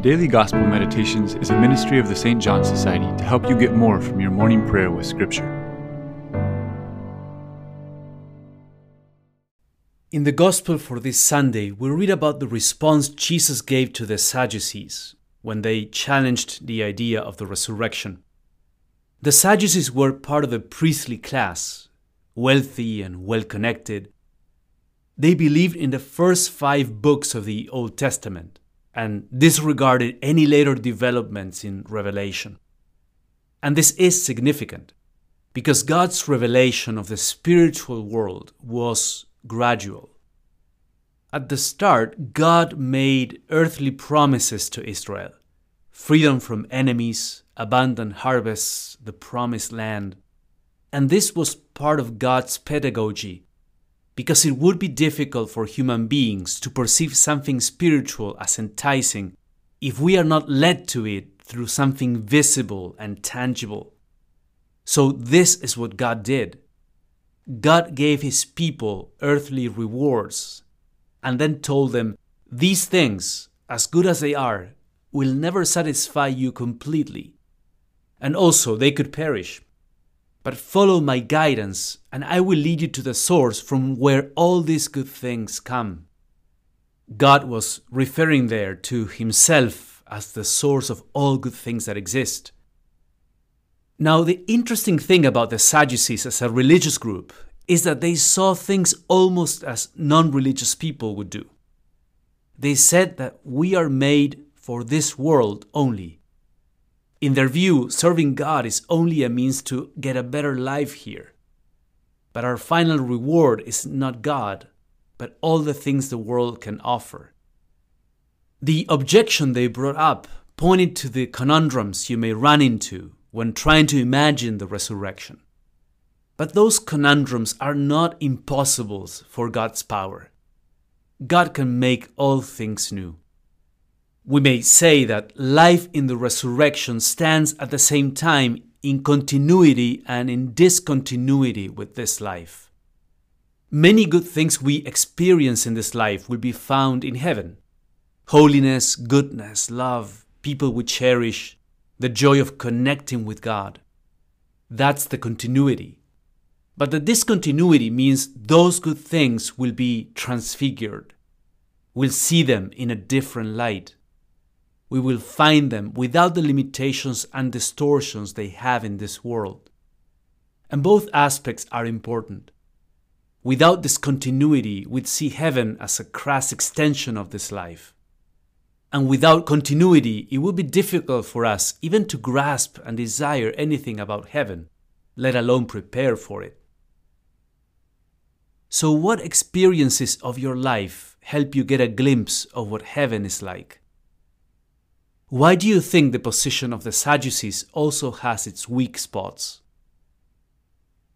Daily Gospel Meditations is a ministry of the St. John Society to help you get more from your morning prayer with Scripture. In the Gospel for this Sunday, we read about the response Jesus gave to the Sadducees when they challenged the idea of the resurrection. The Sadducees were part of a priestly class, wealthy and well connected. They believed in the first five books of the Old Testament and disregarded any later developments in Revelation. And this is significant because God's revelation of the spiritual world was gradual. At the start, God made earthly promises to Israel freedom from enemies, abundant harvests, the promised land. And this was part of God's pedagogy because it would be difficult for human beings to perceive something spiritual as enticing if we are not led to it through something visible and tangible. So, this is what God did. God gave his people earthly rewards and then told them, These things, as good as they are, will never satisfy you completely. And also, they could perish but follow my guidance, and I will lead you to the source from where all these good things come. God was referring there to Himself as the source of all good things that exist. Now, the interesting thing about the Sadducees as a religious group is that they saw things almost as non religious people would do. They said that we are made for this world only in their view, serving God is only a means to get a better life here. But our final reward is not God, but all the things the world can offer. The objection they brought up pointed to the conundrums you may run into when trying to imagine the resurrection. But those conundrums are not impossibles for God's power. God can make all things new we may say that life in the resurrection stands at the same time in continuity and in discontinuity with this life. Many good things we experience in this life will be found in heaven holiness, goodness, love, people we cherish, the joy of connecting with God. That's the continuity. But the discontinuity means those good things will be transfigured. We'll see them in a different light we will find them without the limitations and distortions they have in this world. And both aspects are important. Without this continuity, we'd see heaven as a crass extension of this life. And without continuity, it would be difficult for us even to grasp and desire anything about heaven, let alone prepare for it. So, what experiences of your life help you get a glimpse of what heaven is like? Why do you think the position of the Sadducees also has its weak spots?